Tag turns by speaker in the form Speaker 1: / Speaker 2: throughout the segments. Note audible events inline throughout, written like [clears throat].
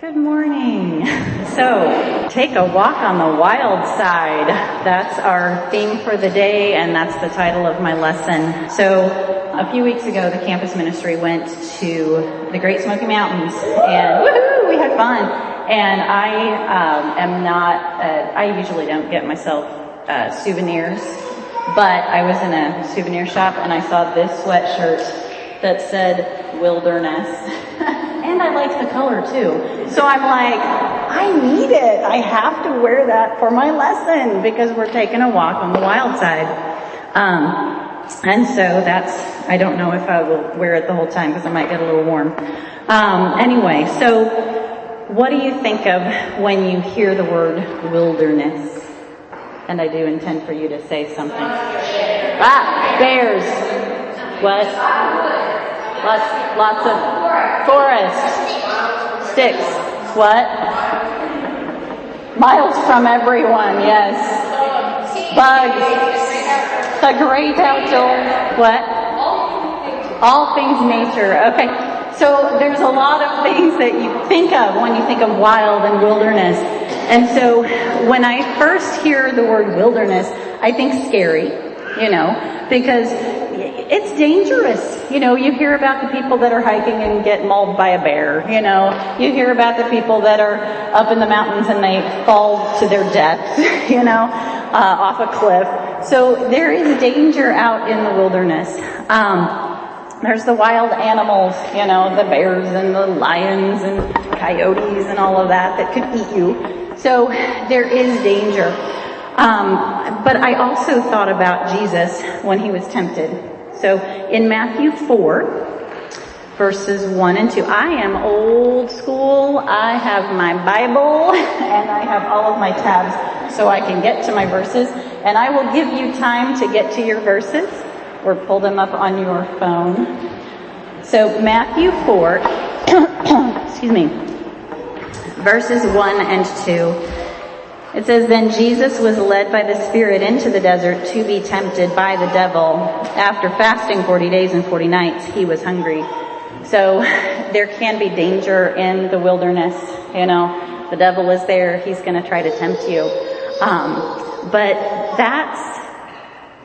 Speaker 1: Good morning. [laughs] So, take a walk on the wild side. That's our theme for the day and that's the title of my lesson. So, a few weeks ago the campus ministry went to the Great Smoky Mountains and woohoo, we had fun. And I um, am not, uh, I usually don't get myself uh, souvenirs, but I was in a souvenir shop and I saw this sweatshirt that said wilderness. [laughs] and I like the color too. So I'm like, I need it. I have to wear that for my lesson because we're taking a walk on the wild side. Um, and so that's, I don't know if I will wear it the whole time because I might get a little warm. Um, anyway, so what do you think of when you hear the word wilderness? And I do intend for you to say something. Ah, bears. What? Lots, lots of Sticks. What? Miles from everyone, yes. Bugs. The great outdoors. What? All things nature. Okay. So there's a lot of things that you think of when you think of wild and wilderness. And so when I first hear the word wilderness, I think scary, you know, because it's dangerous. You know, you hear about the people that are hiking and get mauled by a bear. You know, you hear about the people that are up in the mountains and they fall to their deaths, [laughs] you know, uh, off a cliff. So there is danger out in the wilderness. Um, there's the wild animals, you know, the bears and the lions and coyotes and all of that that could eat you. So there is danger. Um, but I also thought about Jesus when he was tempted. So in Matthew 4, verses 1 and 2, I am old school. I have my Bible [laughs] and I have all of my tabs so I can get to my verses. And I will give you time to get to your verses or pull them up on your phone. So Matthew 4, [coughs] excuse me, verses 1 and 2. It says, Then Jesus was led by the Spirit into the desert to be tempted by the devil. After fasting 40 days and 40 nights, he was hungry. So [laughs] there can be danger in the wilderness. You know, the devil is there. He's going to try to tempt you. Um, but that's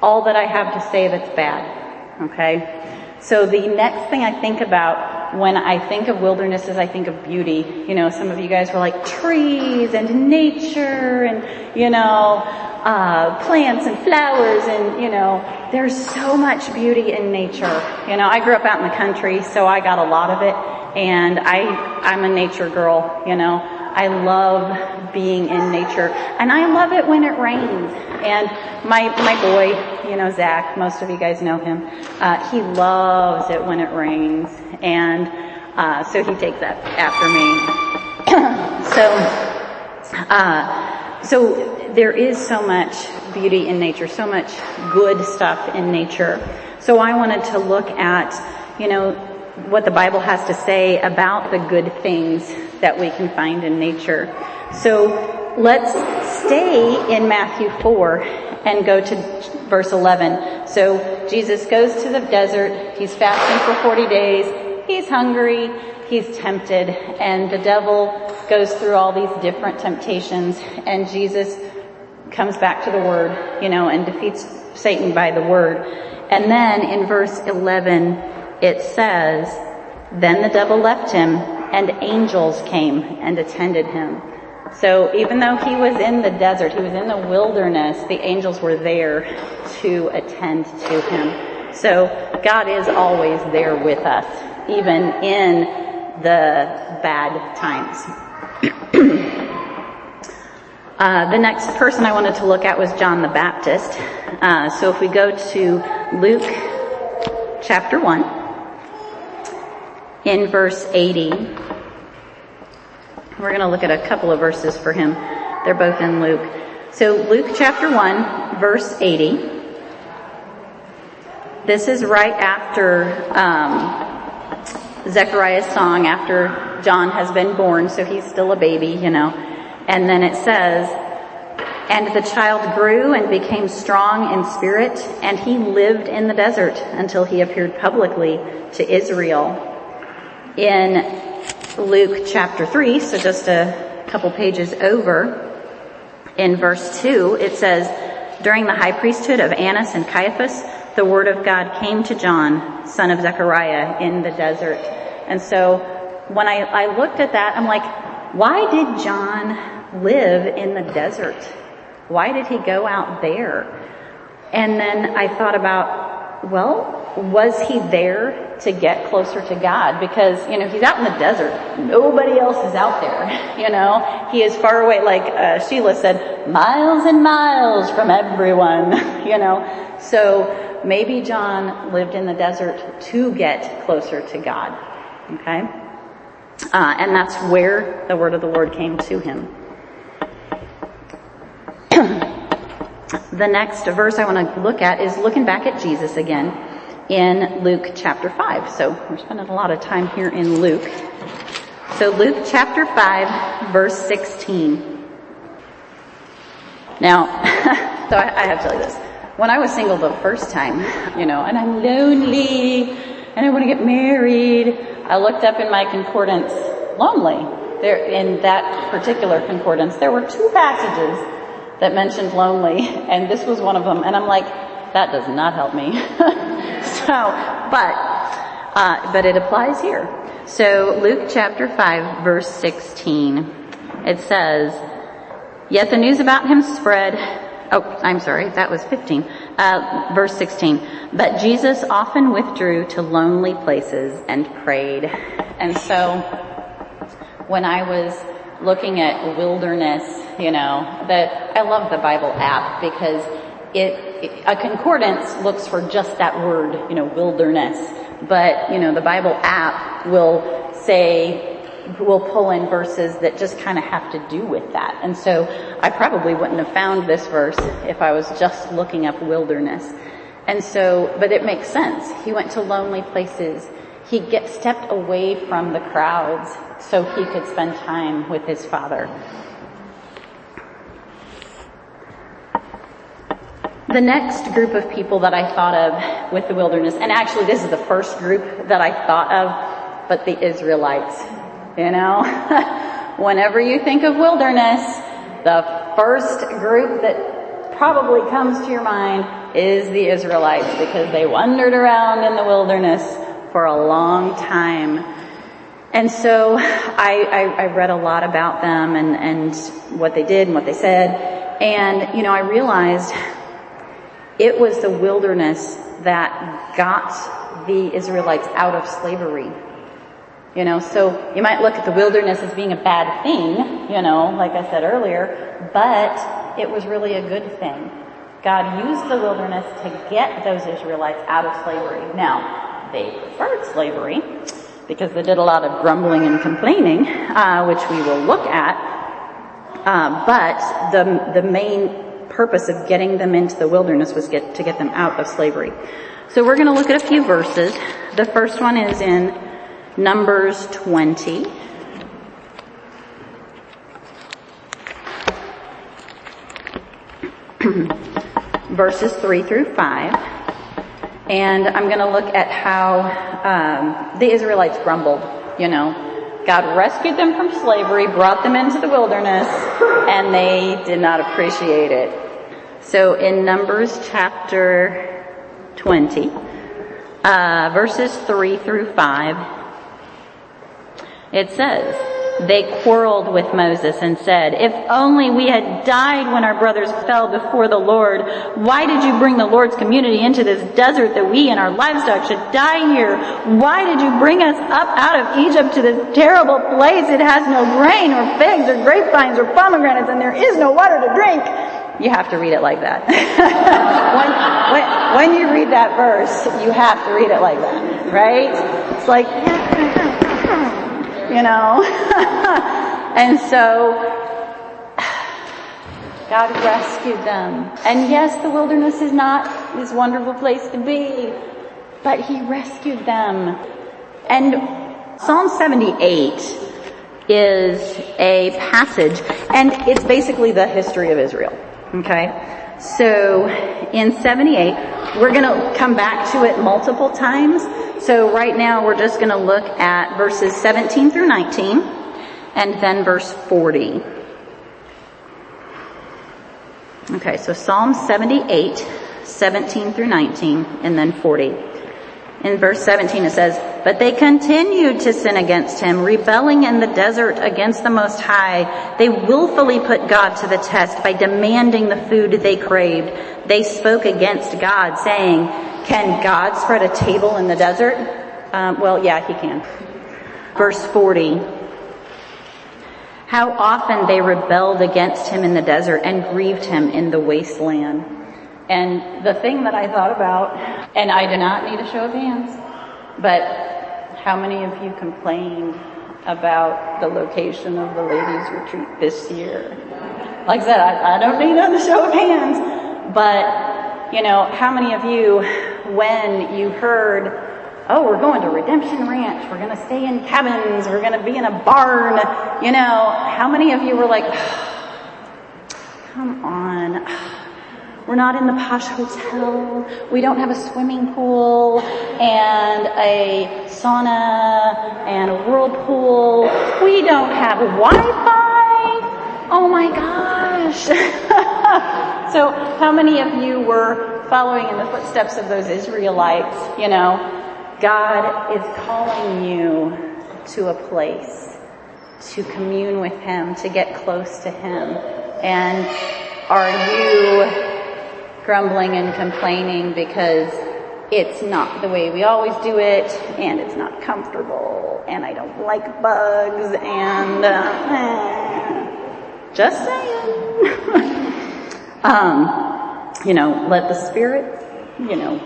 Speaker 1: all that I have to say that's bad. Okay? So the next thing I think about when I think of wilderness is I think of beauty. You know, some of you guys were like trees and nature and, you know, uh, plants and flowers and, you know, there's so much beauty in nature. You know, I grew up out in the country, so I got a lot of it and I, I'm a nature girl, you know. I love being in nature and I love it when it rains. And my, my boy, you know, Zach, most of you guys know him, uh, he loves it when it rains. And, uh, so he takes that after me. [coughs] so, uh, so there is so much beauty in nature, so much good stuff in nature. So I wanted to look at, you know, what the Bible has to say about the good things that we can find in nature. So let's stay in Matthew 4 and go to verse 11. So Jesus goes to the desert. He's fasting for 40 days. He's hungry. He's tempted and the devil goes through all these different temptations and Jesus comes back to the word, you know, and defeats Satan by the word. And then in verse 11, it says, then the devil left him and angels came and attended him. So even though he was in the desert, he was in the wilderness, the angels were there to attend to him. So God is always there with us, even in the bad times. [clears throat] uh, the next person I wanted to look at was John the Baptist. Uh, so if we go to Luke chapter 1, in verse 80. We're going to look at a couple of verses for him. They're both in Luke. So Luke chapter 1, verse 80. This is right after um, Zechariah's song, after John has been born, so he's still a baby, you know. And then it says, and the child grew and became strong in spirit, and he lived in the desert until he appeared publicly to Israel in Luke chapter 3, so just a couple pages over. In verse 2, it says, During the high priesthood of Annas and Caiaphas, the word of God came to John, son of Zechariah, in the desert. And so when I, I looked at that, I'm like, why did John live in the desert? Why did he go out there? And then I thought about, well, was he there to get closer to God? Because, you know, he's out in the desert. Nobody else is out there. [laughs] You know, he is far away, like uh, Sheila said, miles and miles from everyone, [laughs] you know. So maybe John lived in the desert to get closer to God. Okay? Uh, and that's where the word of the Lord came to him. [clears throat] the next verse I want to look at is looking back at Jesus again in Luke chapter 5. So we're spending a lot of time here in Luke. So Luke chapter 5 verse 16. Now, [laughs] so I, I have to tell you this. When I was single the first time, you know, and I'm lonely, and I want to get married, I looked up in my concordance, lonely. There, in that particular concordance, there were two passages that mentioned lonely, and this was one of them, and I'm like, that does not help me. [laughs] so, but, uh, but it applies here. So Luke chapter 5 verse 16, it says, Yet the news about him spread, oh, I'm sorry, that was 15, uh, verse 16. But Jesus often withdrew to lonely places and prayed. And so, when I was looking at wilderness, you know, that I love the Bible app because it, a concordance looks for just that word, you know, wilderness. But, you know, the Bible app will say, will pull in verses that just kind of have to do with that. And so I probably wouldn't have found this verse if I was just looking up wilderness. And so, but it makes sense. He went to lonely places. He get, stepped away from the crowds so he could spend time with his father. The next group of people that I thought of with the wilderness, and actually this is the first group that I thought of, but the Israelites. You know? [laughs] Whenever you think of wilderness, the first group that probably comes to your mind is the Israelites because they wandered around in the wilderness for a long time. And so I, I, I read a lot about them and, and what they did and what they said. And, you know, I realized it was the wilderness that got the Israelites out of slavery. You know, so you might look at the wilderness as being a bad thing, you know, like I said earlier, but it was really a good thing. God used the wilderness to get those Israelites out of slavery. Now, they preferred slavery because they did a lot of grumbling and complaining, uh, which we will look at. Uh, but the the main purpose of getting them into the wilderness was get, to get them out of slavery. So we're going to look at a few verses. The first one is in Numbers 20. [clears throat] verses 3 through 5. And I'm going to look at how um, the Israelites grumbled, you know. God rescued them from slavery, brought them into the wilderness, and they did not appreciate it. So in Numbers chapter 20, uh, verses 3 through 5, it says, they quarreled with Moses and said, if only we had died when our brothers fell before the Lord. Why did you bring the Lord's community into this desert that we and our livestock should die here? Why did you bring us up out of Egypt to this terrible place? It has no grain or figs or grapevines or pomegranates and there is no water to drink you have to read it like that. [laughs] when, when, when, you read that verse, you have to read it like that, right? It's like, [laughs] you know? [laughs] and so, God rescued them. And yes, the wilderness is not this wonderful place to be, but He rescued them. And Psalm 78 is a passage, and it's basically the history of Israel. Okay? So in 78, we're going to come back to it multiple times So right now we're just going to look at verses 17 through 19 and then verse 40. Okay, so Psalm 78, 17 through 19 and then 40. In verse 17 it says, But they continued to sin against him, rebelling in the desert against the Most High. They willfully put God to the test by demanding the food they craved. They spoke against God, saying, Can God spread a table in the desert? Um, well, yeah, he can. Verse 40. How often they rebelled against him in the desert and grieved him in the wasteland. And the thing that I thought about, and I do not need a show of hands, but how many of you complained about the location of the ladies retreat this year? Like I said, I, I don't need a show of hands, but you know, how many of you, when you heard, oh, we're going to Redemption Ranch, we're going to stay in cabins, we're going to be in a barn, you know, how many of you were like, [sighs] come on, [sighs] we're not in the posh hotel. We don't have a swimming pool and a sauna and a whirlpool. We don't have Wi-Fi. Oh my gosh. [laughs] so how many of you were following in the footsteps of those Israelites? You know, God is calling you to a place to commune with Him, to get close to Him. And are you grumbling and complaining because it's not the way we always do it and it's not comfortable and I don't like bugs and uh, just saying. [laughs] um, you know, let the spirit, you know,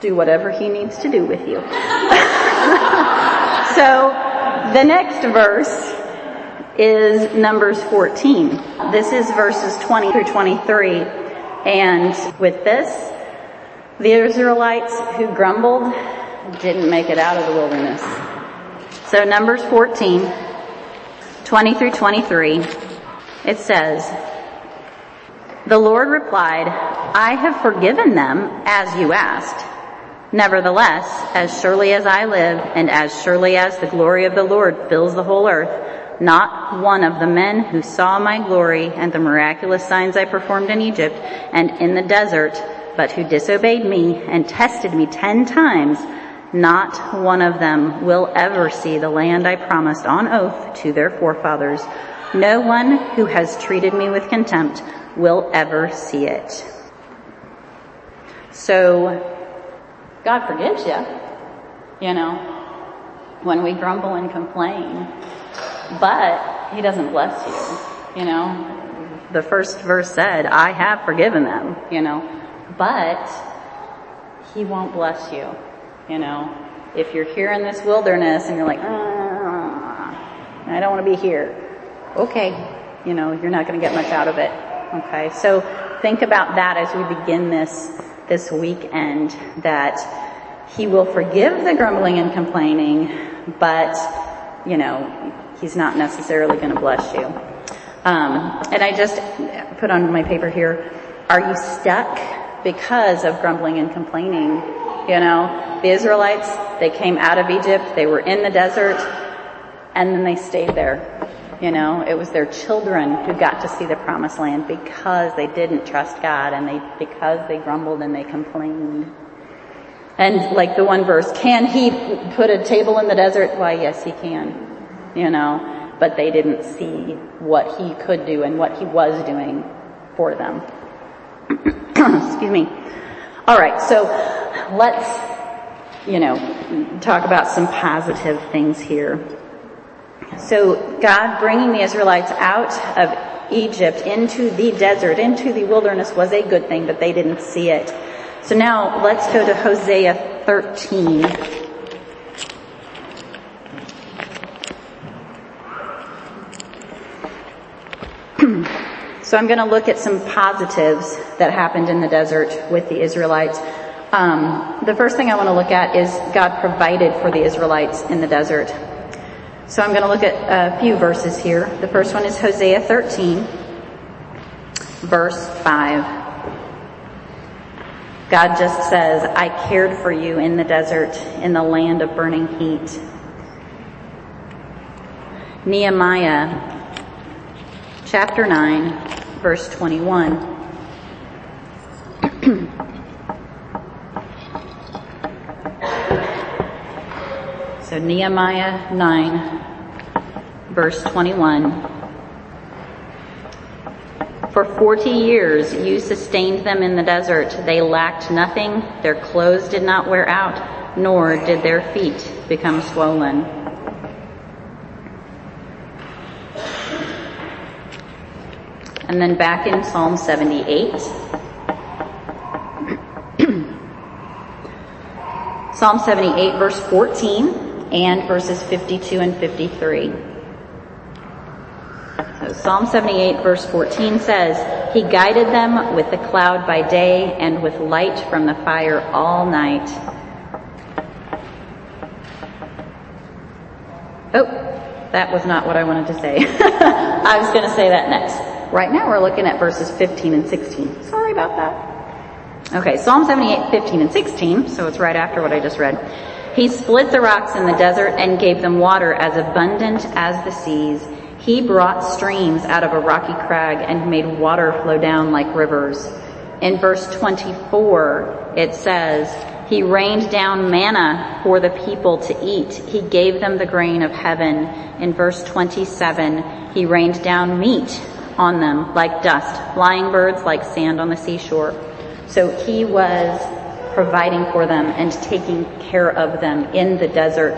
Speaker 1: do whatever he needs to do with you. [laughs] so the next verse is Numbers 14. This is verses 20 through 23. And with this, the Israelites who grumbled didn't make it out of the wilderness. So Numbers 14, 20 through 23, it says, The Lord replied, I have forgiven them as you asked. Nevertheless, as surely as I live and as surely as the glory of the Lord fills the whole earth, not one of the men who saw my glory and the miraculous signs I performed in Egypt and in the desert, but who disobeyed me and tested me ten times, not one of them will ever see the land I promised on oath to their forefathers. No one who has treated me with contempt will ever see it. So, God forgives you, you know, when we grumble and complain but he doesn't bless you, you know. The first verse said, I have forgiven them, you know, but he won't bless you, you know. If you're here in this wilderness and you're like, ah, I don't want to be here, okay, you know, you're not going to get much out of it. Okay, so think about that as we begin this this weekend that he will forgive the grumbling and complaining, but you know, he's not necessarily going to bless you. Um, and I just put on my paper here, are you stuck because of grumbling and complaining? You know, the Israelites, they came out of Egypt, they were in the desert, and then they stayed there. You know, it was their children who got to see the promised land because they didn't trust God and they, because they grumbled and they complained. And like the one verse, can he put a table in the desert? Why, yes, he can you know, but they didn't see what he could do and what he was doing for them. [clears throat] Excuse me. All right, so let's, you know, talk about some positive things here. So God bringing the Israelites out of Egypt into the desert, into the wilderness was a good thing, but they didn't see it. So now let's go to Hosea 13. [clears throat] So I'm going to look at some positives that happened in the desert with the Israelites. Um, the first thing I want to look at is God provided for the Israelites in the desert. So I'm going to look at a few verses here. The first one is Hosea 13, verse 5. God just says, I cared for you in the desert, in the land of burning heat. Nehemiah chapter 9, verse 21. [clears throat] so Nehemiah 9, verse 21. For 40 years you sustained them in the desert. They lacked nothing. Their clothes did not wear out, nor did their feet become swollen. And then back in Psalm 78. [clears throat] Psalm 78 verse 14 and verses 52 and 53. So Psalm 78 verse 14 says, He guided them with the cloud by day and with light from the fire all night. Oh, that was not what I wanted to say. [laughs] I was going to say that next. Right now we're looking at verses 15 and 16. Sorry about that. Okay, Psalm 78, 15 and 16, so it's right after what I just read. He split the rocks in the desert and gave them water as abundant as the seas. He brought streams out of a rocky crag and made water flow down like rivers. In verse 24, it says, He rained down manna for the people to eat. He gave them the grain of heaven. In verse 27, He rained down meat on them like dust, flying birds like sand on the seashore. So He was providing for them and taking care of them in the desert.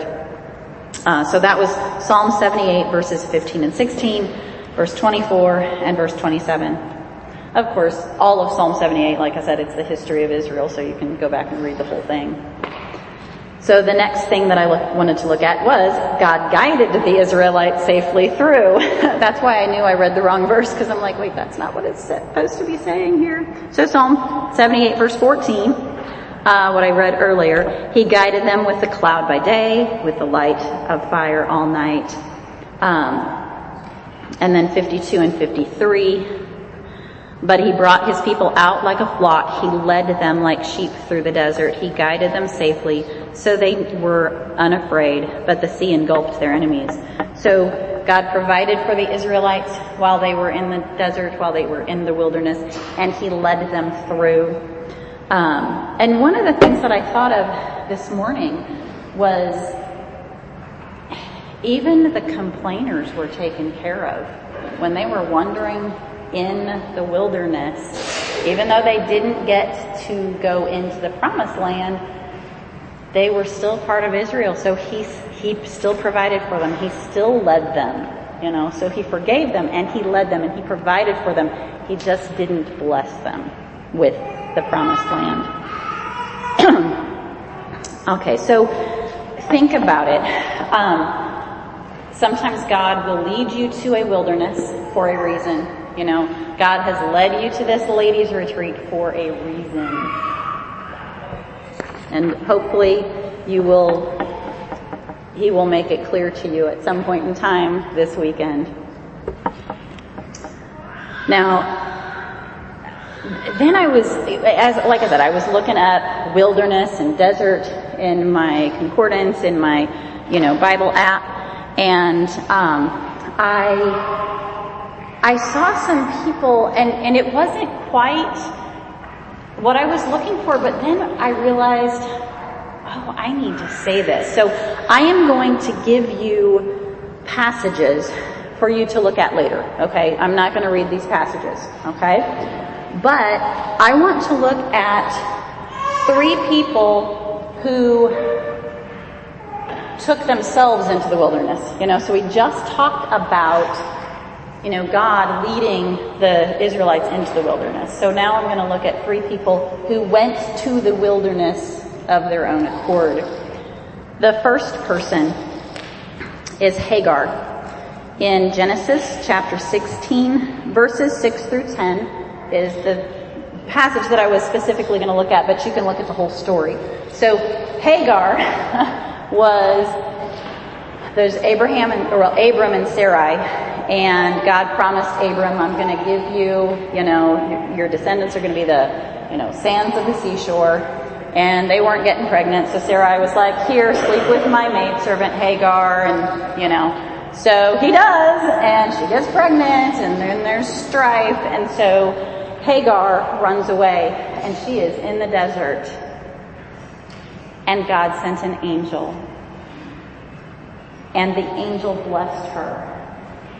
Speaker 1: Uh, so that was Psalm 78 verses 15 and 16, verse 24 and verse 27. Of course, all of Psalm 78, like I said, it's the history of Israel, so you can go back and read the whole thing. So the next thing that I look, wanted to look at was God guided the Israelites safely through. [laughs] that's why I knew I read the wrong verse because I'm like, wait, that's not what it's supposed to be saying here. So Psalm 78 verse 14, uh, what I read earlier, he guided them with the cloud by day, with the light of fire all night. Um, and then 52 and 53, but he brought his people out like a flock. He led them like sheep through the desert. He guided them safely, so they were unafraid, but the sea engulfed their enemies. So God provided for the Israelites while they were in the desert, while they were in the wilderness, and he led them through. Um, and one of the things that I thought of this morning was even the complainers were taken care of when they were wandering in the wilderness, even though they didn't get to go into the promised land, they were still part of Israel. So he, he still provided for them. He still led them, you know, so he forgave them and he led them and he provided for them. He just didn't bless them with the promised land. [clears throat] okay, so think about it. Um, sometimes God will lead you to a wilderness for a reason. You know, God has led you to this ladies retreat for a reason. And hopefully you will, he will make it clear to you at some point in time this weekend. Now, then I was, as, like I said, I was looking at wilderness and desert in my concordance, in my, you know, Bible app, and, um, I, I saw some people, and, and it wasn't quite what I was looking for, but then I realized, oh, I need to say this. So I am going to give you passages for you to look at later, okay? I'm not going to read these passages, okay? But I want to look at three people who took themselves into the wilderness, you know, so we just talked about you know, God leading the Israelites into the wilderness. So now I'm going to look at three people who went to the wilderness of their own accord. The first person is Hagar. In Genesis chapter 16, verses 6 through 10 is the passage that I was specifically going to look at, but you can look at the whole story. So Hagar [laughs] was there's Abraham and, well, Abram and Sarai, and God promised Abram, I'm going to give you, you know, your, your descendants are going to be the, you know, sands of the seashore. And they weren't getting pregnant, so Sarai was like, here, sleep with my maidservant Hagar, and, you know, so he does, and she gets pregnant, and then there's strife, and so Hagar runs away, and she is in the desert. And God sent an angel. And the angel blessed her,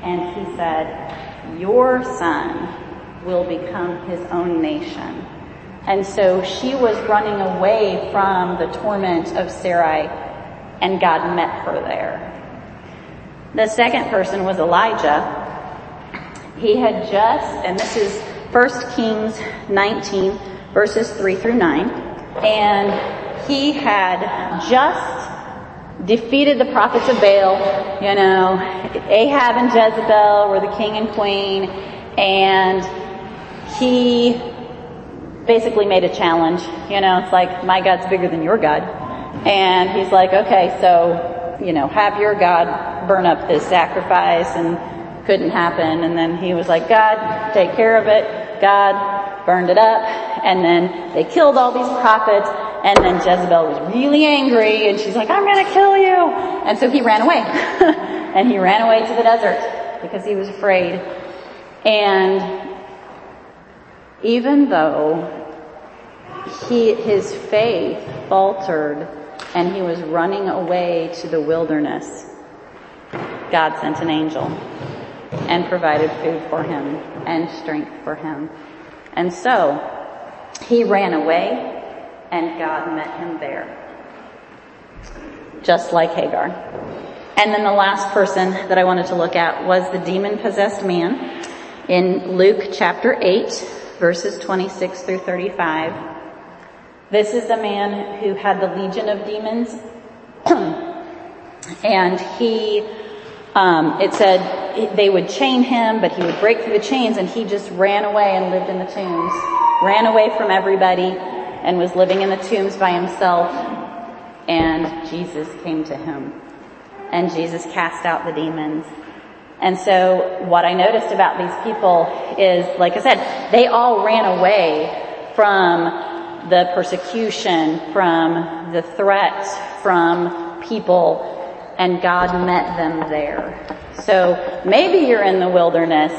Speaker 1: and he said, your son will become his own nation. And so she was running away from the torment of Sarai, and God met her there. The second person was Elijah. He had just, and this is 1 Kings 19 verses 3 through 9, and he had just defeated the prophets of Baal, you know, Ahab and Jezebel were the king and queen, and he basically made a challenge, you know, it's like, my God's bigger than your God. And he's like, okay, so, you know, have your God burn up this sacrifice and couldn't happen. And then he was like, God, take care of it. God burned it up. And then they killed all these prophets. And then Jezebel was really angry and she's like, I'm going to kill you. And so he ran away. [laughs] and he ran away to the desert because he was afraid. And even though he, his faith faltered and he was running away to the wilderness, God sent an angel and provided food for him and strength for him. And so he ran away and God met him there. Just like Hagar. And then the last person that I wanted to look at was the demon possessed man in Luke chapter 8 verses 26 through 35. This is the man who had the legion of demons [clears throat] and he um, it said they would chain him, but he would break through the chains, and he just ran away and lived in the tombs. Ran away from everybody and was living in the tombs by himself. And Jesus came to him. And Jesus cast out the demons. And so what I noticed about these people is, like I said, they all ran away from the persecution, from the threats, from people and God met them there. So maybe you're in the wilderness,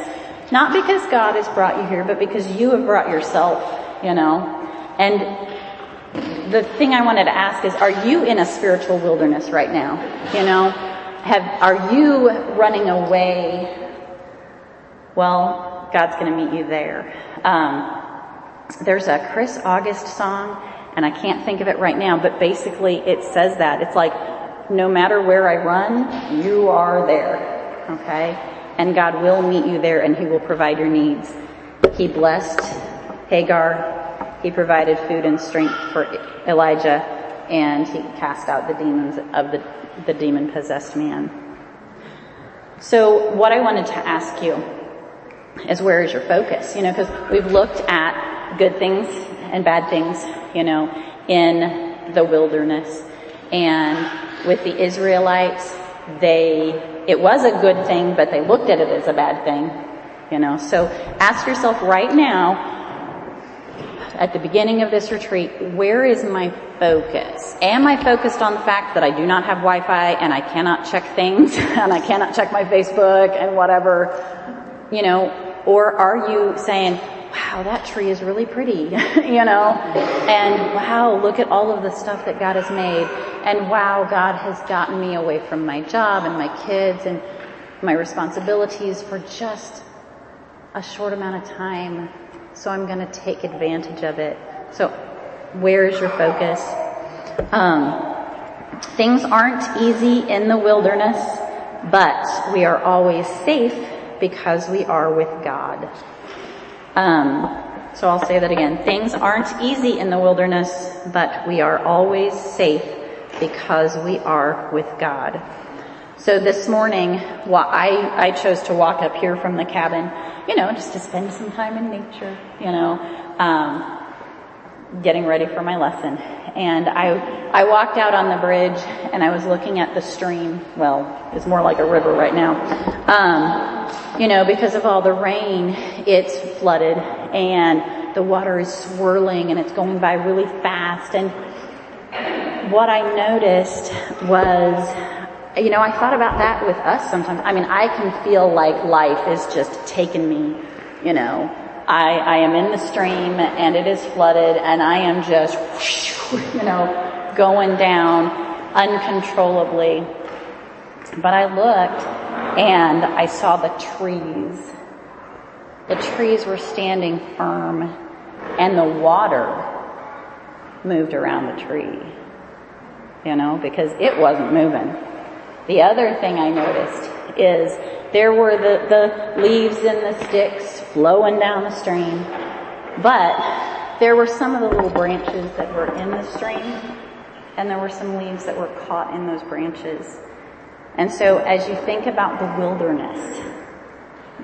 Speaker 1: not because God has brought you here, but because you have brought yourself, you know. And the thing I wanted to ask is, are you in a spiritual wilderness right now? You know, have, are you running away? Well, God's going to meet you there. Um, there's a Chris August song, and I can't think of it right now, but basically it says that. It's like, no matter where I run, you are there. Okay? And God will meet you there and He will provide your needs. He blessed Hagar. He provided food and strength for Elijah and He cast out the demons of the, the demon possessed man. So what I wanted to ask you is where is your focus? You know, cause we've looked at good things and bad things, you know, in the wilderness and with the Israelites, they, it was a good thing, but they looked at it as a bad thing. You know, so ask yourself right now, at the beginning of this retreat, where is my focus? Am I focused on the fact that I do not have Wi-Fi and I cannot check things [laughs] and I cannot check my Facebook and whatever, you know, or are you saying, wow, that tree is really pretty, [laughs] you know, and wow, look at all of the stuff that God has made, and wow, God has gotten me away from my job and my kids and my responsibilities for just a short amount of time, so I'm going to take advantage of it. So, where is your focus? Um, things aren't easy in the wilderness, but we are always safe because we are with God. Um, so I'll say that again. Things aren't easy in the wilderness, but we are always safe because we are with God. So this morning, I, I chose to walk up here from the cabin, you know, just to spend some time in nature, you know. Um, getting ready for my lesson. And I, I walked out on the bridge and I was looking at the stream. Well, it's more like a river right now. Um, you know, because of all the rain, it's flooded and the water is swirling and it's going by really fast. And what I noticed was, you know, I thought about that with us sometimes. I mean, I can feel like life is just taking me, you know, I, I am in the stream and it is flooded and I am just, you know, going down uncontrollably. But I looked and I saw the trees. The trees were standing firm and the water moved around the tree. You know, because it wasn't moving. The other thing I noticed is there were the, the leaves and the sticks flowing down the stream. But there were some of the little branches that were in the stream and there were some leaves that were caught in those branches. And so as you think about the wilderness,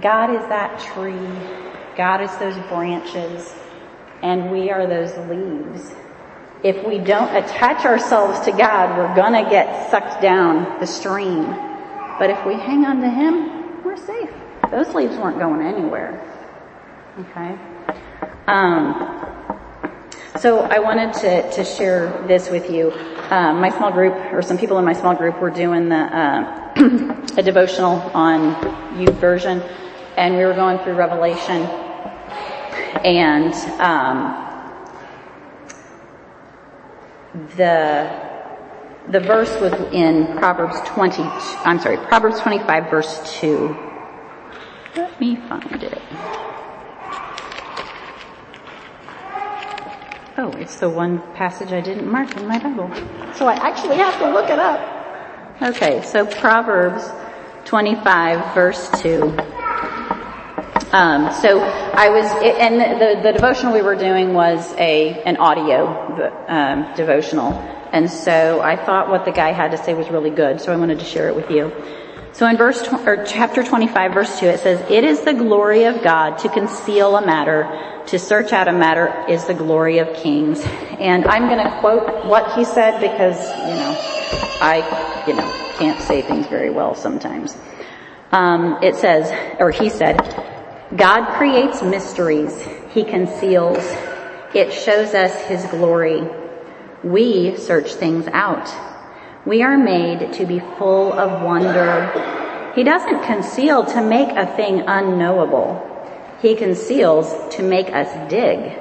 Speaker 1: God is that tree, God is those branches, and we are those leaves. If we don't attach ourselves to God, we're gonna get sucked down the stream. But if we hang on to Him, we're safe. Those leaves weren't going anywhere. Okay. Um, so I wanted to, to share this with you. Um, my small group, or some people in my small group, were doing the uh, [clears throat] a devotional on YouVersion, and we were going through Revelation, and um, the the verse was in Proverbs 20. I'm sorry, Proverbs 25, verse two. Let me find it. Oh, it's the one passage I didn't mark in my Bible. So I actually have to look it up. Okay, so Proverbs 25 verse 2. Um, so I was, and the, the devotional we were doing was a, an audio, um, devotional. And so I thought what the guy had to say was really good, so I wanted to share it with you. So in verse, or chapter 25 verse 2 it says, It is the glory of God to conceal a matter, to search out a matter is the glory of kings. And I'm gonna quote what he said because, you know, I, you know, can't say things very well sometimes. Um, it says, or he said, God creates mysteries. He conceals. It shows us his glory. We search things out. We are made to be full of wonder. He doesn't conceal to make a thing unknowable. He conceals to make us dig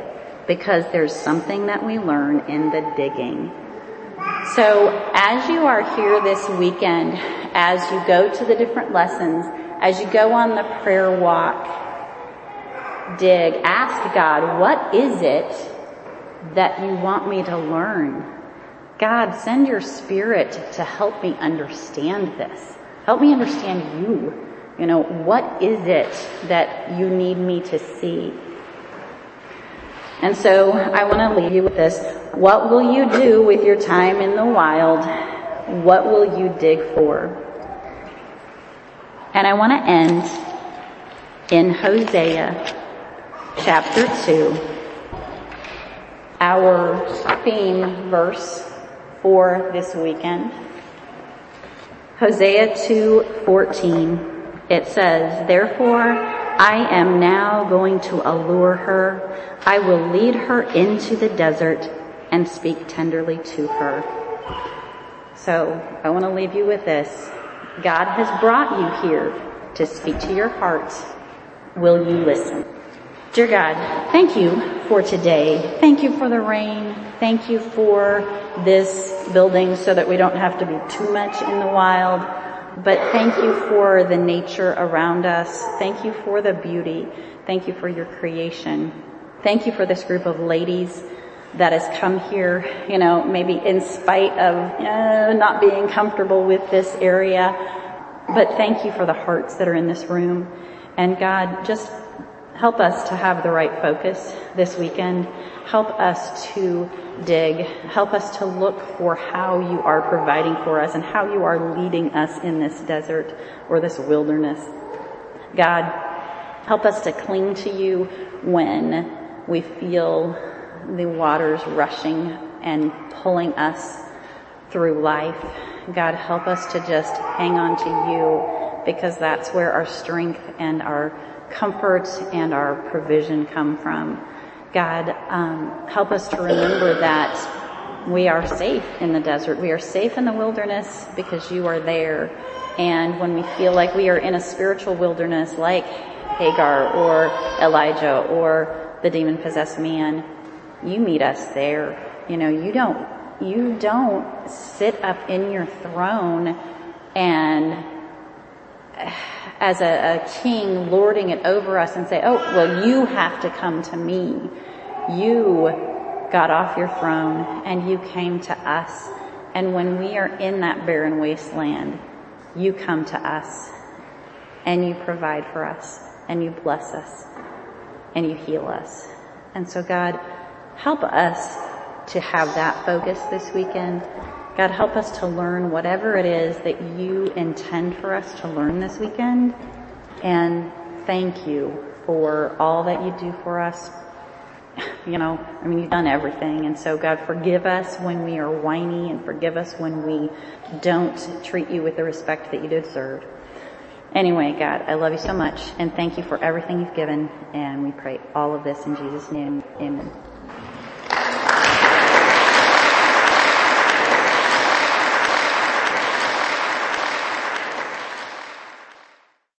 Speaker 1: because there's something that we learn in the digging. So as you are here this weekend, as you go to the different lessons, as you go on the prayer walk, dig, ask God, what is it that you want me to learn? God, send your spirit to help me understand this. Help me understand you. You know, what is it that you need me to see? And so I want to leave you with this. What will you do with your time in the wild? What will you dig for? And I want to end in Hosea chapter 2, our theme verse for this weekend. Hosea 2:14 it says, "Therefore I am now going to allure her. I will lead her into the desert and speak tenderly to her." So, I want to leave you with this. God has brought you here to speak to your heart. Will you listen? Dear God, thank you for today. Thank you for the rain. Thank you for this building so that we don't have to be too much in the wild. But thank you for the nature around us. Thank you for the beauty. Thank you for your creation. Thank you for this group of ladies that has come here, you know, maybe in spite of uh, not being comfortable with this area. But thank you for the hearts that are in this room. And God, just Help us to have the right focus this weekend. Help us to dig. Help us to look for how you are providing for us and how you are leading us in this desert or this wilderness. God, help us to cling to you when we feel the waters rushing and pulling us through life. God, help us to just hang on to you because that's where our strength and our comfort and our provision come from. God, um, help us to remember that we are safe in the desert. We are safe in the wilderness because you are there. And when we feel like we are in a spiritual wilderness like Hagar or Elijah or the demon possessed man, you meet us there. You know, you don't, you don't sit up in your throne and as a, a, king lording it over us and say, oh, well, you have to come to me. You got off your throne and you came to us. And when we are in that barren wasteland, you come to us and you provide for us and you bless us and you heal us. And so God, help us to have that focus this weekend. God, help us to learn whatever it is that you intend for us to learn this weekend. And thank you for all that you do for us. [laughs] You know, I mean, you've done everything. And so God, forgive us when we are whiny and forgive us when we don't treat you with the respect that you deserve. Anyway, God, I love you so much and thank you for everything you've given. And we pray all of this in Jesus' name. Amen.